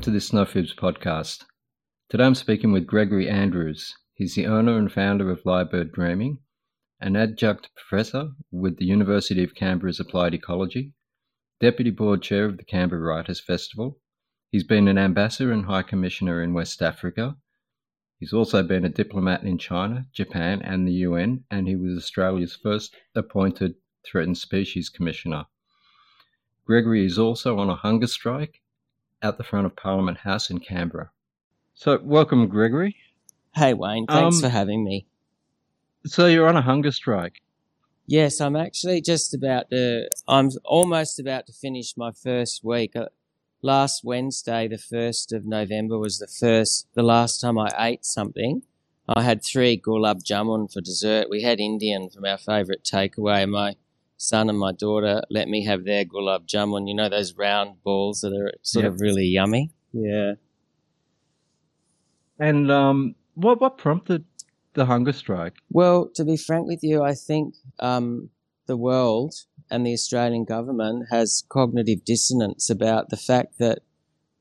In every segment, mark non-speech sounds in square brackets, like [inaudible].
Welcome to the No Fibs podcast. Today I'm speaking with Gregory Andrews. He's the owner and founder of Lyrebird Dreaming, an adjunct professor with the University of Canberra's Applied Ecology, deputy board chair of the Canberra Writers Festival. He's been an ambassador and high commissioner in West Africa. He's also been a diplomat in China, Japan, and the UN, and he was Australia's first appointed Threatened Species Commissioner. Gregory is also on a hunger strike at the front of Parliament House in Canberra. So, welcome, Gregory. Hey, Wayne. Thanks um, for having me. So, you're on a hunger strike? Yes, I'm actually just about to, I'm almost about to finish my first week. Uh, last Wednesday, the 1st of November, was the first, the last time I ate something. I had three gulab jamun for dessert. We had Indian from our favourite takeaway. My son and my daughter let me have their gulab jamun. You know those round balls that are sort yep. of really yummy. Yeah. And um, what what prompted the hunger strike? Well, to be frank with you, I think um, the world and the Australian government has cognitive dissonance about the fact that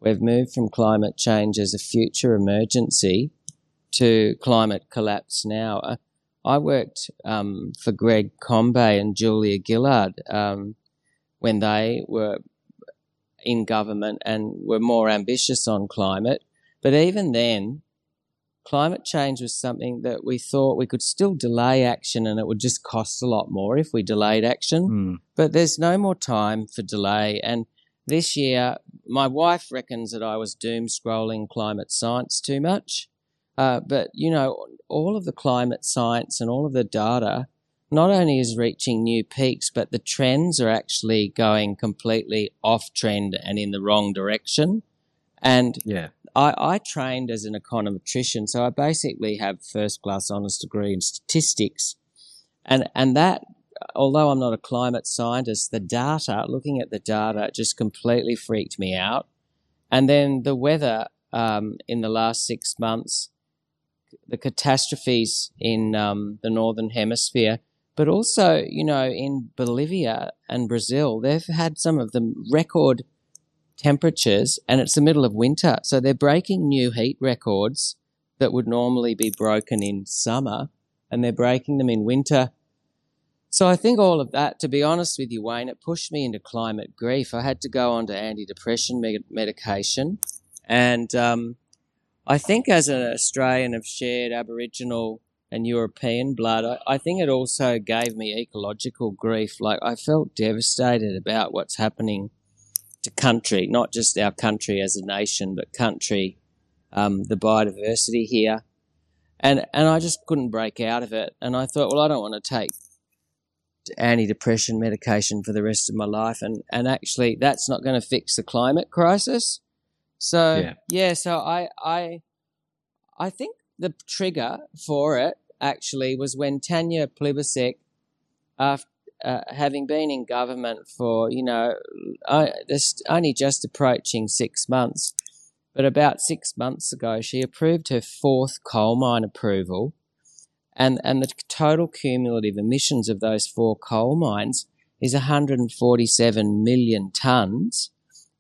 we've moved from climate change as a future emergency to climate collapse now. I worked um, for Greg Combet and Julia Gillard um, when they were in government and were more ambitious on climate. But even then, climate change was something that we thought we could still delay action and it would just cost a lot more if we delayed action. Mm. But there's no more time for delay. And this year, my wife reckons that I was doom scrolling climate science too much. Uh, but, you know, all of the climate science and all of the data not only is reaching new peaks, but the trends are actually going completely off trend and in the wrong direction. And yeah. I, I trained as an econometrician, so I basically have first class honours degree in statistics. And, and that, although I'm not a climate scientist, the data, looking at the data, just completely freaked me out. And then the weather um, in the last six months the catastrophes in um, the northern hemisphere, but also, you know, in Bolivia and Brazil, they've had some of the record temperatures, and it's the middle of winter, so they're breaking new heat records that would normally be broken in summer, and they're breaking them in winter. So I think all of that, to be honest with you, Wayne, it pushed me into climate grief. I had to go on to antidepressant medication, and um, I think as an Australian of shared Aboriginal and European blood, I, I, think it also gave me ecological grief. Like I felt devastated about what's happening to country, not just our country as a nation, but country, um, the biodiversity here. And, and I just couldn't break out of it. And I thought, well, I don't want to take antidepressant medication for the rest of my life. And, and actually, that's not going to fix the climate crisis. So yeah. yeah, so I I I think the trigger for it actually was when Tanya Plibersek, after uh, having been in government for you know I, this only just approaching six months, but about six months ago she approved her fourth coal mine approval, and and the total cumulative emissions of those four coal mines is 147 million tons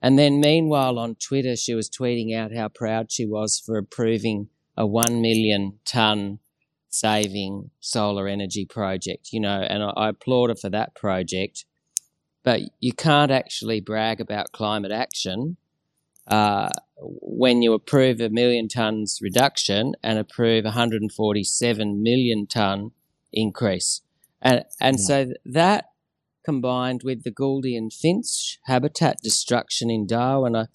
and then, meanwhile, on Twitter, she was tweeting out how proud she was for approving a 1 million tonne saving solar energy project, you know, and I, I applaud her for that project. But you can't actually brag about climate action uh, when you approve a million tonnes reduction and approve 147 million tonne increase. And, and yeah. so that combined with the Gouldian finch habitat destruction in Darwin. I'm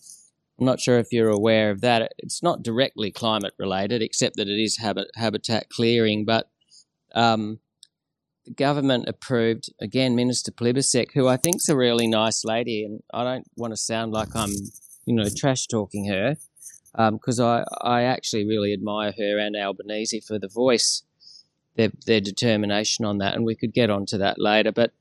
not sure if you're aware of that. It's not directly climate related, except that it is habit, habitat clearing. But um, the government approved, again, Minister Plibersek, who I think's a really nice lady, and I don't want to sound like I'm, you know, trash talking her, because um, I, I actually really admire her and Albanese for the voice, their, their determination on that, and we could get onto that later. But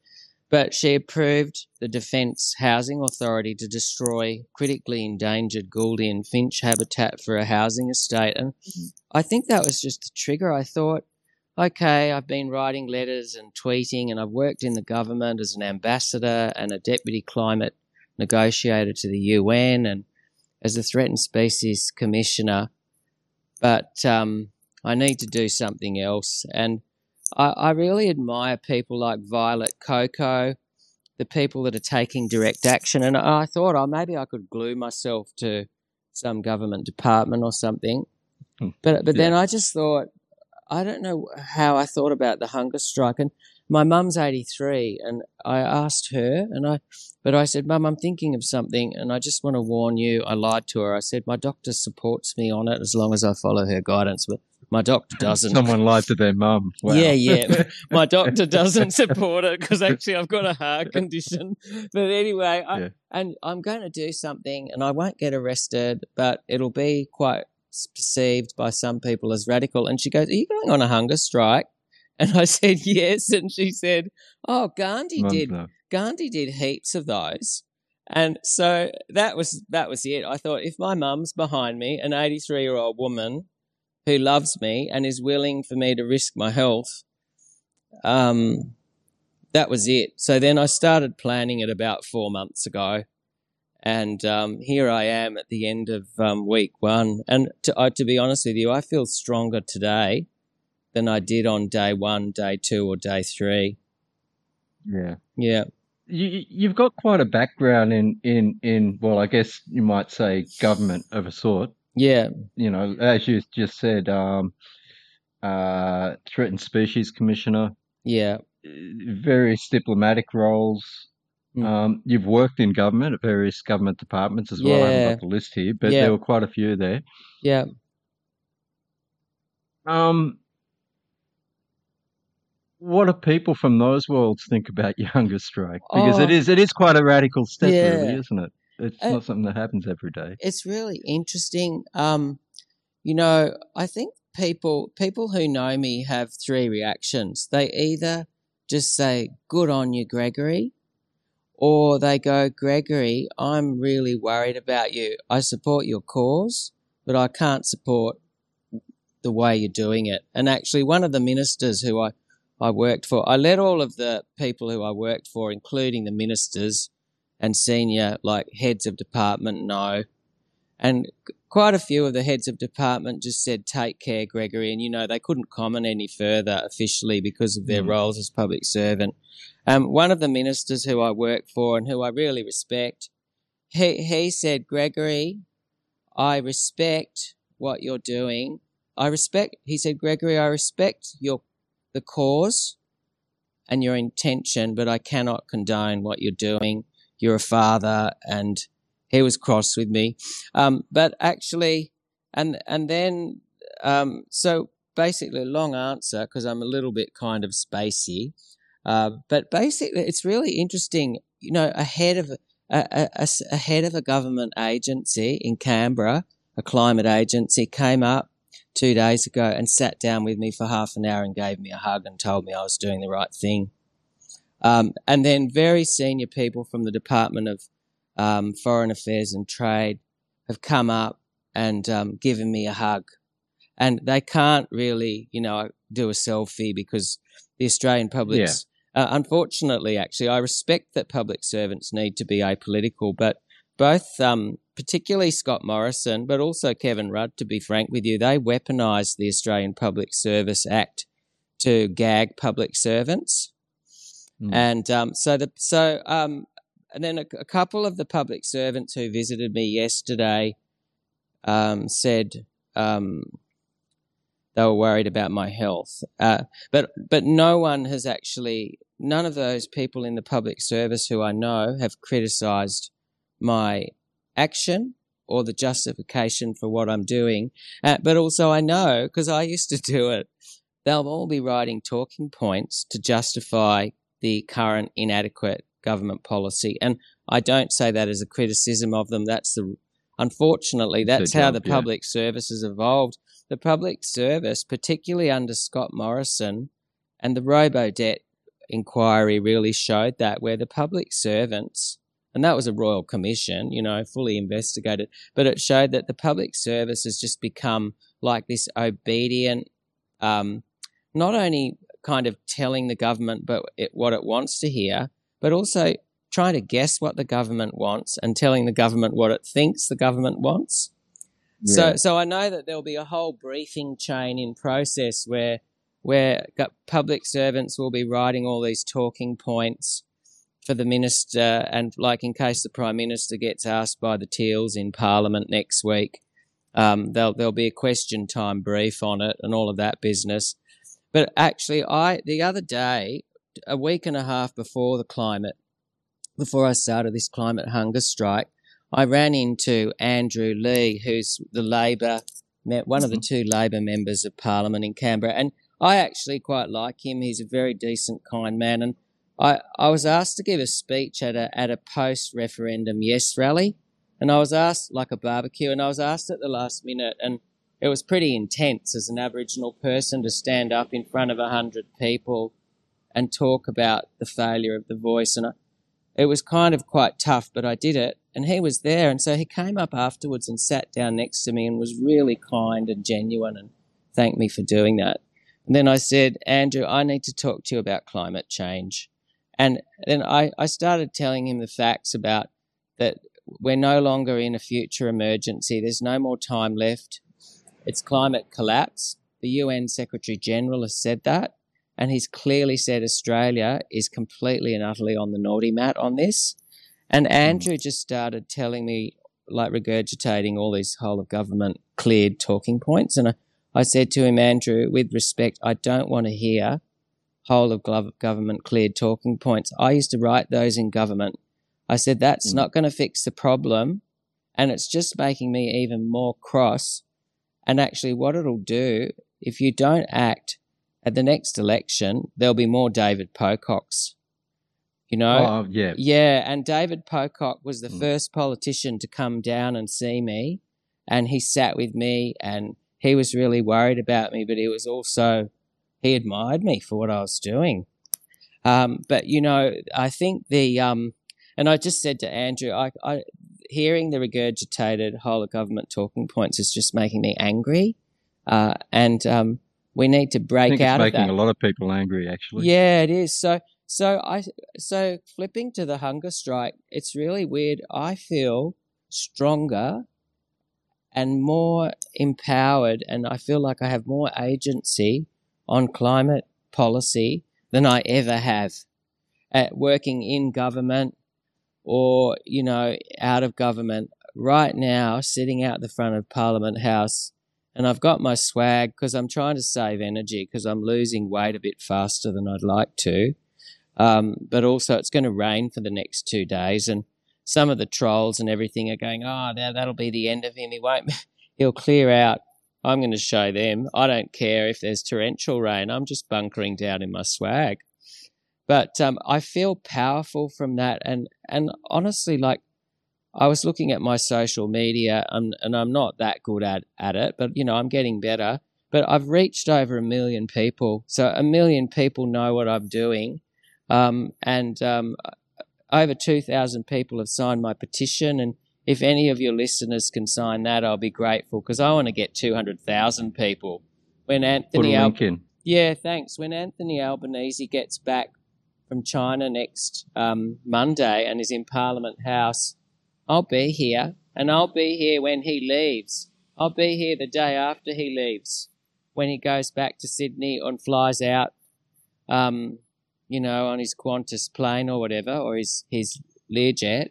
but she approved the Defence Housing Authority to destroy critically endangered Gouldian finch habitat for a housing estate. And mm-hmm. I think that was just the trigger. I thought, okay, I've been writing letters and tweeting, and I've worked in the government as an ambassador and a deputy climate negotiator to the UN. And as a threatened species commissioner, but um, I need to do something else. And I, I really admire people like Violet Coco, the people that are taking direct action. And I thought, oh, maybe I could glue myself to some government department or something. Hmm. But but Yeah. then I just thought, I don't know how I thought about the hunger strike. And my mum's 83, and I asked her, and I, but I said, Mum, I'm thinking of something, and I just want to warn you. I lied to her. I said, my doctor supports me on it as long as I follow her guidance, but my doctor doesn't. Someone lied to their mum. [laughs] Wow. Yeah, yeah. [laughs] My doctor doesn't support it because actually I've got a heart condition. But anyway, I, Yeah. and I'm going to do something, and I won't get arrested, but it'll be quite perceived by some people as radical. And she goes, "Are you going on a hunger strike?" [laughs] And I said, "Yes." And she said, "Oh, Gandhi did. Gandhi did heaps of those." And so that was that was it. I thought if my mum's behind me, an 83 year old woman who loves me and is willing for me to risk my health, um, that was it. So then I started planning it about four months ago, and um, here I am at the end of um, week one. And to, uh, to be honest with you, I feel stronger today than I did on day one, day two, or day three. Yeah. Yeah, You, you- you've got quite a background in, in, in, well, I guess you might say government of a sort. Yeah, You know, as you just said, um, uh, threatened species commissioner, yeah, various diplomatic roles. Mm. Um, you've worked in government at various government departments as well. I haven't got the list here, but Yeah. there were quite a few there. yeah. Um, what do people from those worlds think about [laughs] your hunger strike? Because it Oh. is it is quite a radical step, really, isn't it? It's Uh, not something that happens every day. it's really interesting. Um, you know, I think people people who know me have three reactions. They either just say, "Good on you, Gregory," or they go, "Gregory, I'm really worried about you. I support your cause, but I can't support the way you're doing it." And actually, one of the ministers who I I worked for, I let all of the people who I worked for, including the ministers and senior like heads of department, know. And quite a few of the heads of department just said, "Take care, Gregory," and you know they couldn't comment any further officially because of their Mm. roles as public servant. Um, one of the ministers who I work for and who I really respect, he he said, "Gregory, I respect what you're doing. I respect." He said, "Gregory, I respect your the cause and your intention, but I cannot condone what you're doing. You're a father, and he was cross with me. Um, but actually, and and then um, so basically, long answer because I'm a little bit kind of spacey. Uh, but basically, it's really interesting. You know, ahead of a head of a government agency in Canberra, a climate agency, came up two days ago and sat down with me for half an hour and gave me a hug and told me I was doing the right thing. Um, and then very senior people from the Department of um, Foreign Affairs and Trade have come up and um, given me a hug. And they can't really, you know, do a selfie because the Australian public's. Uh, unfortunately, actually, I respect that public servants need to be apolitical, but both, um, particularly Scott Morrison, but also Kevin Rudd, to be frank with you, they weaponised the Australian Public Service Act to gag public servants. Mm. And um, so the so um, and then a, a couple of the public servants who visited me yesterday um, said um, they were worried about my health. Uh, but but no one has actually none of those people in the public service who I know have criticised my action or the justification for what I'm doing. Uh, but also I know because I used to do it. They'll all be writing talking points to justify the current inadequate government policy. And I don't say that as a criticism of them. That's the unfortunately that's how job, the yeah. public service has evolved. The public service, particularly under Scott Morrison, and the robo debt inquiry really showed that where the public servants and that was a royal commission, you know, fully investigated, but it showed that the public service has just become like this obedient, um, not only kind of telling the government but it, what it wants to hear, but also trying to guess what the government wants and telling the government what it thinks the government wants. Yeah. So, so I know that there'll be a whole briefing chain in process where where public servants will be writing all these talking points for the minister, and like in case the prime minister gets asked by the Teals in Parliament next week, um, there'll there'll be a question time brief on it and all of that business. But actually, I the other day, a week and a half before the climate, before I started this climate hunger strike, I ran into Andrew Leigh, who's the Labor one of the mm-hmm. two Labor members of Parliament in Canberra, and I actually quite like him. He's a very decent, kind man, and I, I was asked to give a speech at a at a post referendum yes rally, and I was asked like a barbecue, and I was asked at the last minute, and it was pretty intense as an Aboriginal person to stand up in front of a hundred people and talk about the failure of the voice, and I, it was kind of quite tough, but I did it, and he was there, and so he came up afterwards and sat down next to me and was really kind and genuine and thanked me for doing that. And then I said, Andrew, I need to talk to you about climate change. And then I, I started telling him the facts about that we're no longer in a future emergency. There's no more time left. It's climate collapse. The UN Secretary General has said that. And he's clearly said Australia is completely and utterly on the naughty mat on this. And hmm. Andrew just started telling me, like regurgitating all these whole of government cleared talking points. And I, I said to him, Andrew, with respect, I don't want to hear whole of government cleared talking points. I used to write those in government. I said, that's mm. not going to fix the problem. And it's just making me even more cross. And actually, what it'll do, if you don't act at the next election, there'll be more David Pococks. You know? Oh, yeah. Yeah. And David Pocock was the mm. first politician to come down and see me. And he sat with me and he was really worried about me, but he was also, he admired me for what I was doing. Um, but, you know, I think the, um, and I just said to Andrew, I, I, hearing the regurgitated whole of government talking points is just making me angry. Uh, and um, we need to break out of that. making a lot of people angry, actually. Yeah, it is. So, so I, so flipping to the hunger strike, it's really weird. I feel stronger and more empowered, and I feel like I have more agency on climate policy than I ever have at working in government or, you know, out of government. Right now, sitting out the front of Parliament House, and I've got my swag because I'm trying to save energy because I'm losing weight a bit faster than I'd like to. Um, but also, it's going to rain for the next two days, and some of the trolls and everything are going, oh, that, that'll be the end of him. He won't, [laughs] he'll clear out. I'm going to show them. I don't care if there's torrential rain. I'm just bunkering down in my swag. But um, I feel powerful from that. And, and honestly, like, I was looking at my social media and, and I'm not that good at, at it, but, you know, I'm getting better. But I've reached over a million people. So a million people know what I'm doing. Um, and um, over 2,000 people have signed my petition. And if any of your listeners can sign that, I'll be grateful because I want to get 200,000 people. When Anthony Al- Yeah, thanks. When Anthony Albanese gets back from China next um, Monday and is in Parliament House, I'll be here. And I'll be here when he leaves. I'll be here the day after he leaves, when he goes back to Sydney and flies out um, you know, on his Qantas plane or whatever, or his his Learjet,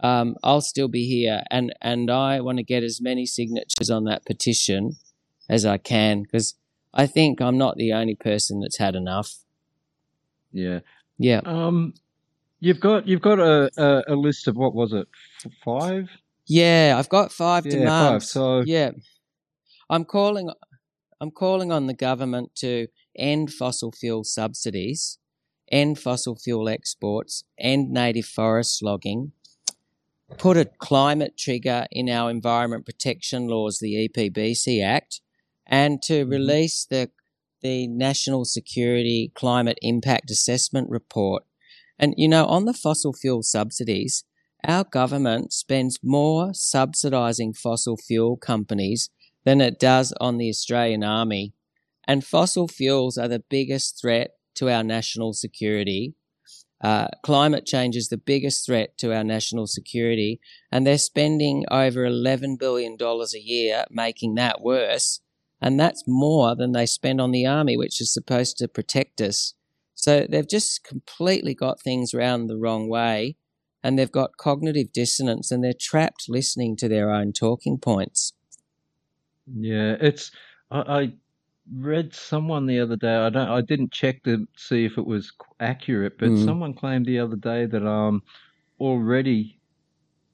um, I'll still be here, and and I want to get as many signatures on that petition as I can because I think I'm not the only person that's had enough. Yeah. Yeah. Um, you've got you've got a, a, a list of what was it five? Yeah, I've got five yeah, demands. Five, so yeah, I'm calling. I'm calling on the government to end fossil fuel subsidies end fossil fuel exports, end native forest logging, put a climate trigger in our environment protection laws, the EPBC Act, and to mm-hmm. release the the National Security Climate Impact Assessment Report. And you know, on the fossil fuel subsidies, our government spends more subsidising fossil fuel companies than it does on the Australian Army. And fossil fuels are the biggest threat to our national security. Uh, climate change is the biggest threat to our national security, and they're spending over $11 billion a year making that worse. And that's more than they spend on the army, which is supposed to protect us. So they've just completely got things round the wrong way, and they've got cognitive dissonance, and they're trapped listening to their own talking points. Yeah, it's. I, I read someone the other day. I don't. I didn't check to see if it was accurate, but Mm. someone claimed the other day that um already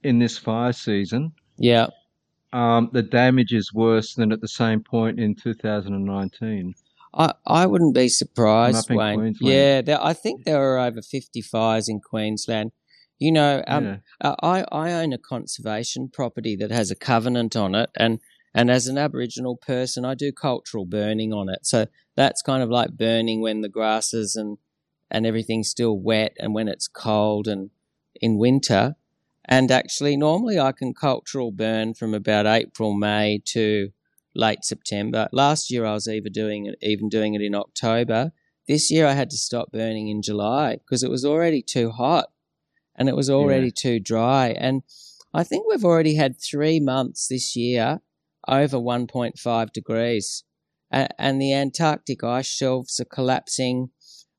in this fire season, Yeah. Um the damage is worse than at the same point in 2019. I, I wouldn't be surprised, Wayne. Yeah, there, I think there are over 50 fires in Queensland. You know, um, yeah. uh, I, I own a conservation property that has a covenant on it, and, and as an Aboriginal person, I do cultural burning on it. So that's kind of like burning when the grasses and, and everything's still wet and when it's cold and in winter. And actually, normally I can cultural burn from about April, May to late September. Last year I was even doing it, even doing it in October. This year I had to stop burning in July because it was already too hot and it was already too dry. And I think we've already had three months this year over 1.5 degrees, A- and the Antarctic ice shelves are collapsing.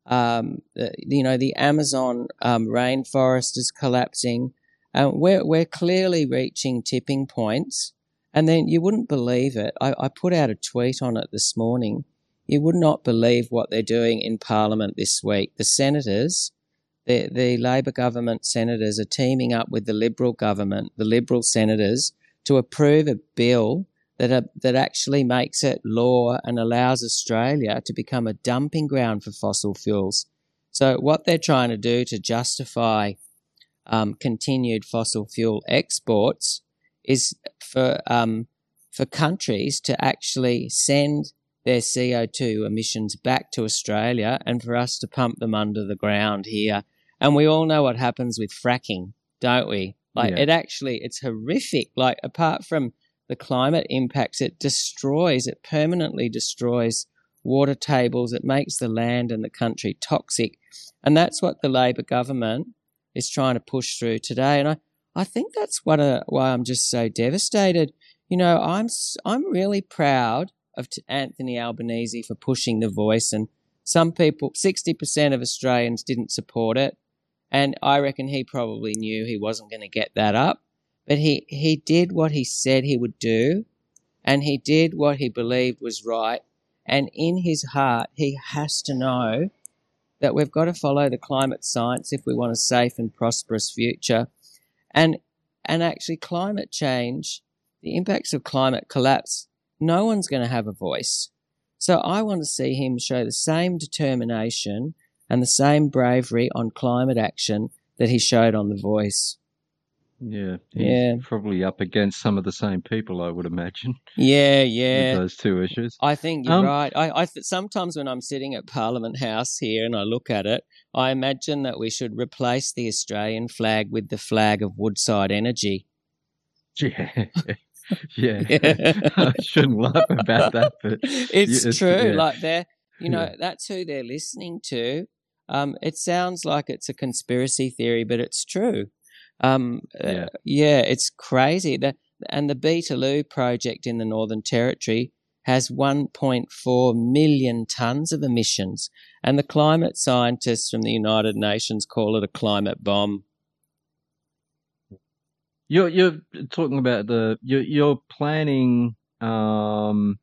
Um, the, you know, the Amazon um, rainforest is collapsing. And we're, we're clearly reaching tipping points. And then you wouldn't believe it. I, I put out a tweet on it this morning. You would not believe what they're doing in Parliament this week. The senators, the, the Labor government senators are teaming up with the Liberal government, the Liberal senators, to approve a bill that, uh, that actually makes it law and allows Australia to become a dumping ground for fossil fuels. So, what they're trying to do to justify um, continued fossil fuel exports is for um, for countries to actually send their CO2 emissions back to Australia and for us to pump them under the ground here. And we all know what happens with fracking, don't we? Like Yeah. it actually it's horrific. Like apart from the climate impacts, it destroys, it permanently destroys water tables, it makes the land and the country toxic. And that's what the Labor government is trying to push through today. And I, I think that's what uh why I'm just so devastated. You know, I'm I'm really proud of Anthony Albanese for pushing the voice, and some people, sixty percent of Australians didn't support it, and I reckon he probably knew he wasn't going to get that up, but he he did what he said he would do, and he did what he believed was right, and in his heart he has to know that we've got to follow the climate science if we want a safe and prosperous future. And and actually climate change, the impacts of climate collapse, no one's going to have a voice. So I want to see him show the same determination and the same bravery on climate action that he showed on The Voice. Yeah. Yeah. probably up against some of the same people, I would imagine, Yeah, with yeah. those two issues. I think you're Um, right. I, I th- sometimes when I'm sitting at Parliament House here and I look at it, I imagine that we should replace the Australian flag with the flag of Woodside Energy. [laughs] Yeah. yeah. [laughs] Yeah. I shouldn't laugh about that, but [laughs] it's it's- true. yeah. Like they're, you know, Yeah. that's who they're listening to. Um, it sounds like it's a conspiracy theory, but it's true. Um, uh, Yeah. yeah, it's crazy. The, and the Beetaloo project in the Northern Territory has 1.4 million tons of emissions, and the climate scientists from the United Nations call it a climate bomb. You're you're talking about the you're you're planning um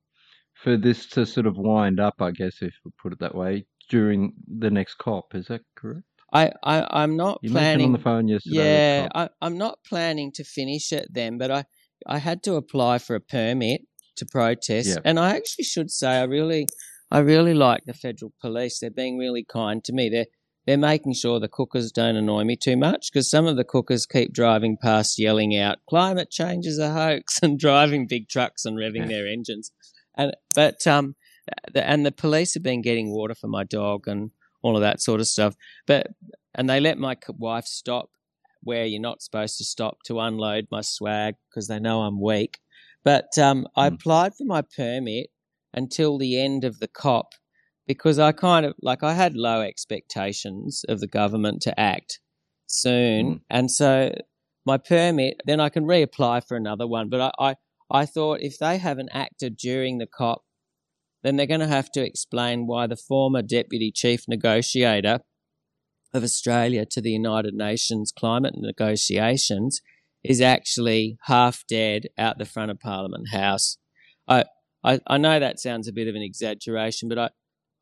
for this to sort of wind up, I guess, if we put it that way, during the next COP. Is that correct? I, I I'm not You planning. on the phone yesterday. Yeah, I, I'm not planning to finish it then, but I, I had to apply for a permit to protest, Yeah. and I actually should say I really, I really like the federal police. They're being really kind to me. They're they're making sure the cookers don't annoy me too much because some of the cookers keep driving past yelling out climate change is a hoax [laughs] and driving big trucks and revving their engines and but um the, and the police have been getting water for my dog and all of that sort of stuff but and they let my wife stop where you're not supposed to stop to unload my swag because they know I'm weak but um I Mm. applied for my permit until the end of the COP because I kind of like I had low expectations of the government to act soon, Mm. and so my permit then I can reapply for another one. But I I, I thought if they haven't acted during the COP, then they're going to have to explain why the former deputy chief negotiator of Australia to the United Nations climate negotiations is actually half dead out the front of Parliament House. I, I, I know that sounds a bit of an exaggeration, but I,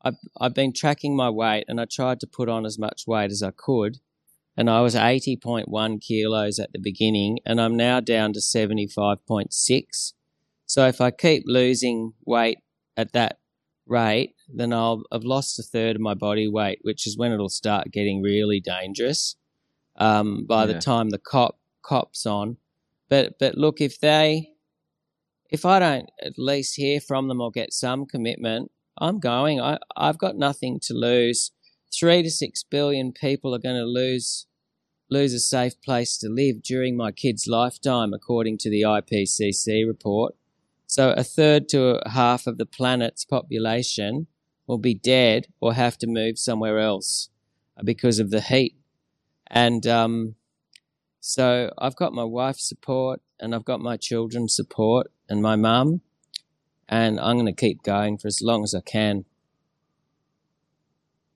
I've, I've been tracking my weight and I tried to put on as much weight as I could. And I was 80.1 kilos at the beginning, and I'm now down to 75.6. So if I keep losing weight at that rate, then I'll have lost a third of my body weight, which is when it'll start getting really dangerous. Um, by Yeah. the time the cop cops on, but but look, if they, if I don't at least hear from them or get some commitment, I'm going. I I've got nothing to lose. Three to six billion people are going to lose lose a safe place to live during my kid's lifetime, according to the IPCC report. So a third to a half of the planet's population will be dead or have to move somewhere else because of the heat. And um, so I've got my wife's support and I've got my children's support and my mum, and I'm going to keep going for as long as I can.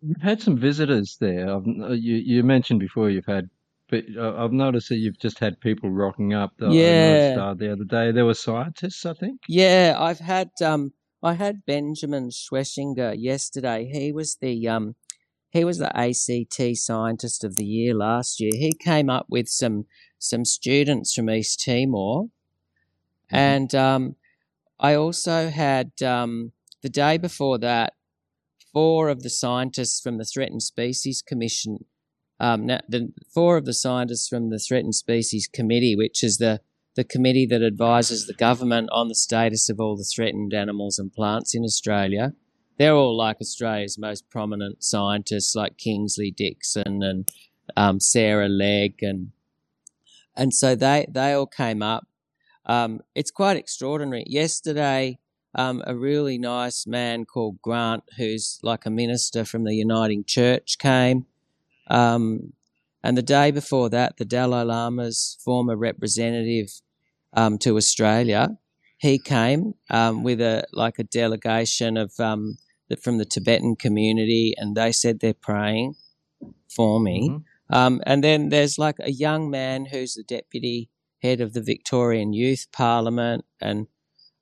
You've had some visitors there. Uh, you you mentioned before you've had, but uh, I've noticed that you've just had people rocking up. I Yeah. uh, the other day there were scientists, I think. Yeah, I've had um I had Benjamin Schwessinger yesterday. He was the um he was the ACT scientist of the year last year. He came up with some some students from East Timor. And um I also had um the day before that four of the scientists from the Threatened Species Commission um, na- the four of the scientists from the Threatened Species Committee, which is the the committee that advises the government on the status of all the threatened animals and plants in Australia. They're all like Australia's most prominent scientists, like Kingsley Dixon and um, Sarah Legge, and and so they they all came up. Um, it's quite extraordinary. Yesterday, um, a really nice man called Grant, who's like a minister from the Uniting Church, came. Um, and the day before that, the Dalai Lama's former representative um, to Australia, he came um, with a like a delegation of um, the, from the Tibetan community, and they said they're praying for me. Mhm. Um, and then there's like a young man who's the deputy head of the Victorian Youth Parliament, and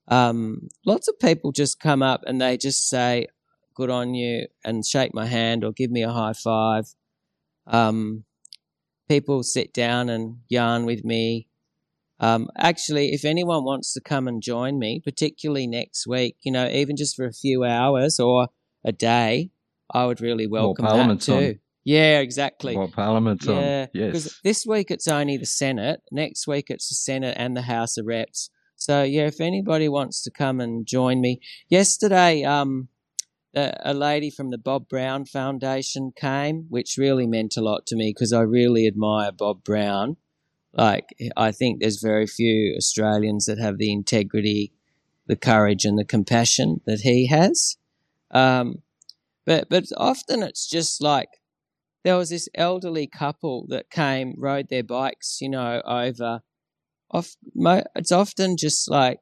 um, lots of people just come up and they just say, "Good on you," and shake my hand or give me a high five. Um, people sit down and yarn with me. Um, actually, if anyone wants to come and join me, particularly next week, you know, even just for a few hours or a day, I would really welcome that Parliament's too. on. Yeah, exactly. What Parliament's Yeah, on? Yes. Because this week it's only the Senate. Next week it's the Senate and the House of Reps. So yeah, if anybody wants to come and join me, yesterday um, a, lady from the Bob Brown Foundation came, which really meant a lot to me because I really admire Bob Brown. Like I think there's very few Australians that have the integrity, the courage, and the compassion that he has. Um, but but often it's just like there was this elderly couple that came, rode their bikes, you know, over. Off, it's often just like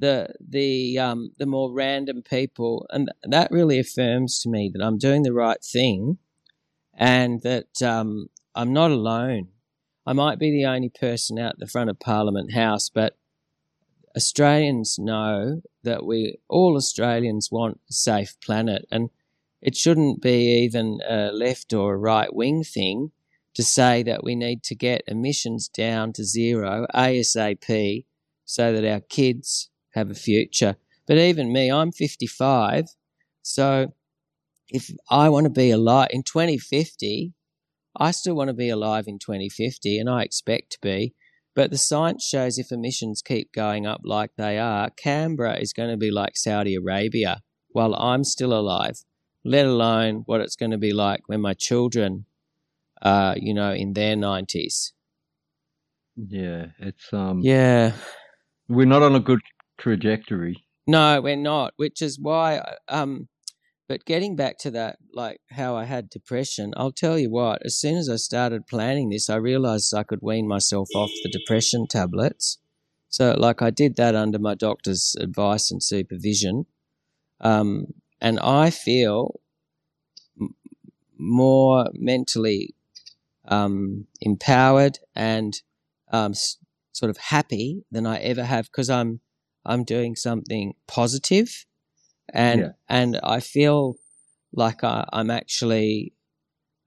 the the um the more random people, and that really affirms to me that I'm doing the right thing, and that um I'm not alone. I might be the only person out the front of Parliament House, but Australians know that we all Australians want a safe planet, and it shouldn't be even a left or a right wing thing to say that we need to get emissions down to zero ASAP so that our kids have a future. But even me, I'm 55, so if I want to be alive in 2050, I still want to be alive in 2050, and I expect to be. But the science shows if emissions keep going up like they are, Canberra is going to be like Saudi Arabia while I'm still alive, let alone what it's going to be like when my children are, you know, in their 90s. yeah. It's um. Yeah. We're not on a good trajectory. No, we're not, which is why um, but getting back to that, like how I had depression, I'll tell you what, as soon as I started planning this, I realized I could wean myself off the depression tablets. So, like, I did that under my doctor's advice and supervision. Um, and I feel m- more mentally um, empowered and um, s- sort of happy than I ever have because I'm I'm doing something positive and Yeah. and I feel like I, I'm actually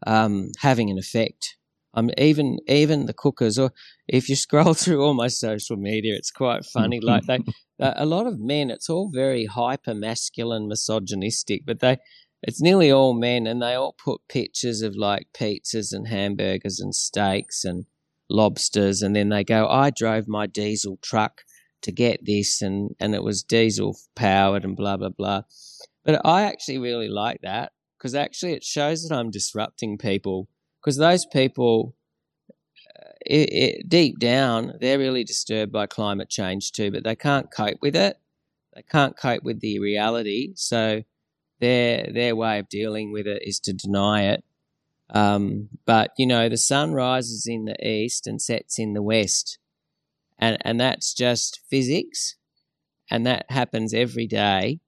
um, having an effect. I'm even even the cookers, or if you [laughs] scroll through all my social media, it's quite funny. like they, [laughs] uh, a lot of men, it's all very hyper masculine, misogynistic, but they, it's nearly all men, and they all put pictures of like pizzas and hamburgers and steaks and lobsters, and then they go, "I drove my diesel truck." To get this and and it was diesel powered and blah blah blah. But i actually really like that because actually it shows that i'm disrupting people because those people uh, it, it, deep down they're really disturbed by climate change too but they can't cope with it. They can't cope with the reality so their their way of dealing with it is to deny it. Um, but you know the sun rises in the east and sets in the west and and that's just physics, and that happens every day.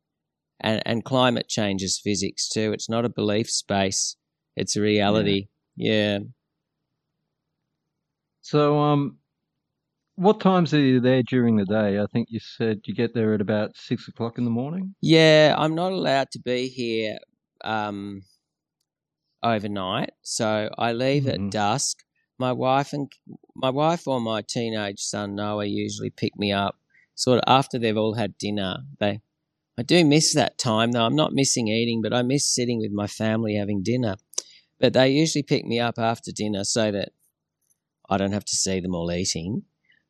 And and climate change is physics too. It's not a belief space; it's a reality. Yeah. So, um, what times are you there during the day? I think you said you get there at about six o'clock in the morning. Yeah, I'm not allowed to be here um, overnight, so I leave Mhm. at dusk. My wife and my wife or my teenage son Noah usually pick me up sort of after they've all had dinner. They I do miss that time though. I'm not missing eating, but I miss sitting with my family having dinner. But they usually pick me up after dinner so that I don't have to see them all eating.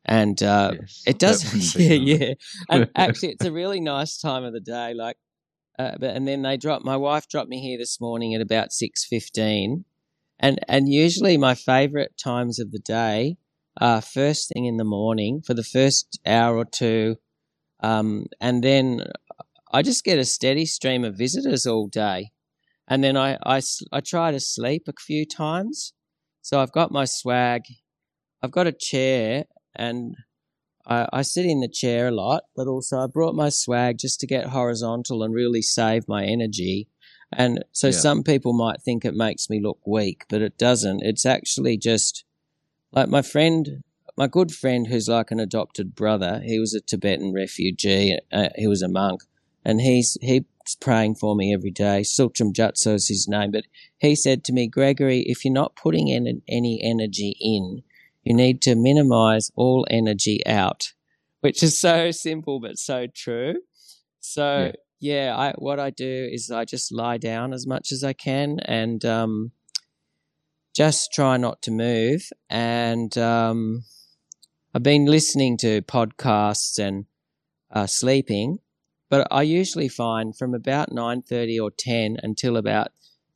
And uh, Yes, it does, [laughs] yeah, nice. yeah. And actually, it's a really nice time of the day. Like, uh, but and then they drop. My wife dropped me here this morning at about six fifteen, and and usually my favourite times of the day are first thing in the morning for the first hour or two, um, and then I just get a steady stream of visitors all day, and then I I, I try to sleep a few times, so I've got my swag, I've got a chair, and I, I sit in the chair a lot, but also I brought my swag just to get horizontal and really save my energy. And so Yeah. some people might think it makes me look weak, but it doesn't. It's actually just like my friend, my good friend who's like an adopted brother. He was a Tibetan refugee. Uh, he was a monk, and he's he's praying for me every day. Sultram Jutso is his name, but he said to me, Gregory, if you're not putting in any energy in, you need to minimize all energy out, which is so simple but so true. So yeah, I what I do is I just lie down as much as I can and um, just try not to move. And um, I've been listening to podcasts and uh, sleeping, but I usually find from about nine thirty or ten until about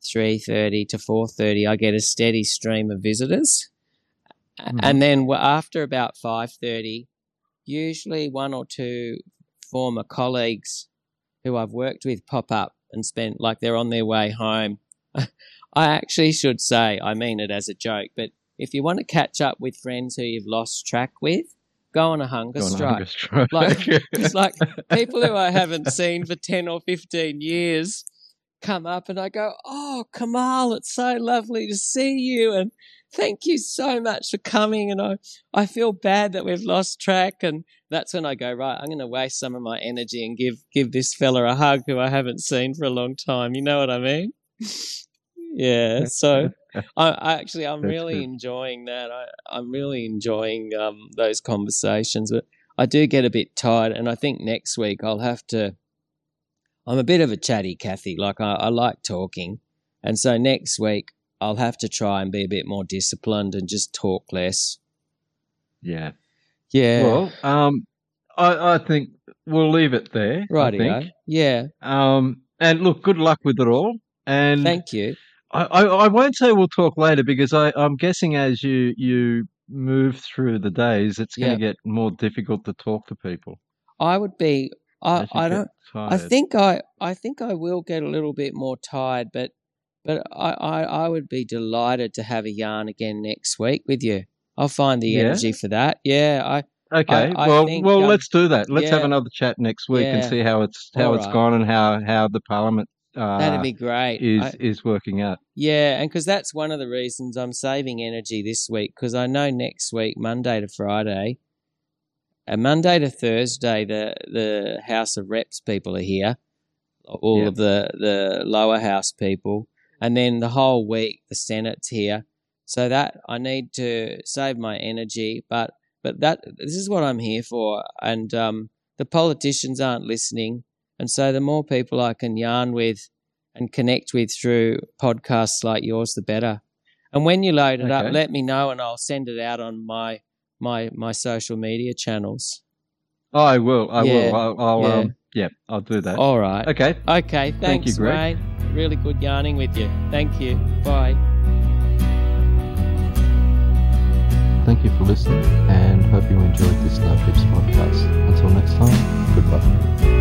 three thirty to four thirty, I get a steady stream of visitors. Mhm. And then after about five thirty, usually one or two former colleagues who I've worked with pop up and spend like they're on their way home. [laughs] I actually should say, I mean it as a joke, but if you want to catch up with friends who you've lost track with, go on a hunger on a strike. hunger strike. Like- It's like [laughs] people who I haven't seen for 10 or 15 years come up and I go, Oh, Kamal, it's so lovely to see you. And thank you so much for coming. And I, I feel bad that we've lost track. And that's when I go, Right, I'm going to waste some of my energy and give, give this fella a hug who I haven't seen for a long time. You know what I mean? [laughs] yeah. So I, I actually, I'm That's really good. enjoying that. I, I'm really enjoying um, those conversations. But I do get a bit tired, and I think next week I'll have to. I'm a bit of a chatty Cathy, like I, I like talking, and so next week I'll have to try and be a bit more disciplined and just talk less. yeah. Yeah, Well, um, I, I think we'll leave it there. Right. Yeah, Um, and look, good luck with it all. And thank you. I, I, I won't say we'll talk later because I, I'm guessing as you you move through the days, it's going Yeah. to get more difficult to talk to people. I would be I, I don't. I think I, I think I will get a little bit more tired, but, but I, I, I would be delighted to have a yarn again next week with you. I'll find the Yeah? energy for that. Yeah, I, Okay. I well, think, well, um, let's do that. Let's have another chat next week and see how it's how All it's right. gone and how how the parliament uh, that'd be great. is I- is working out. Yeah, and because that's one of the reasons I'm saving energy this week because I know next week, Monday to Friday, and Monday to Thursday, the the House of Reps people are here, all Yeah. of the the lower house people, and then the whole week the Senate's here. So that I need to save my energy, but but that this is what I'm here for, and um, the politicians aren't listening, and so the more people I can yarn with and connect with through podcasts like yours, the better. And when you load it up, let me know, and I'll send it out on my my my social media channels. I will. I Yeah. will. I'll, I'll Yeah. um yeah, I'll do that. All right. Okay. Okay. Thanks, Thank you, Greg. Wayne. Really good yarning with you. Thank you. Bye. Thank you for listening and hope you enjoyed this No Fibs podcast. Until next time.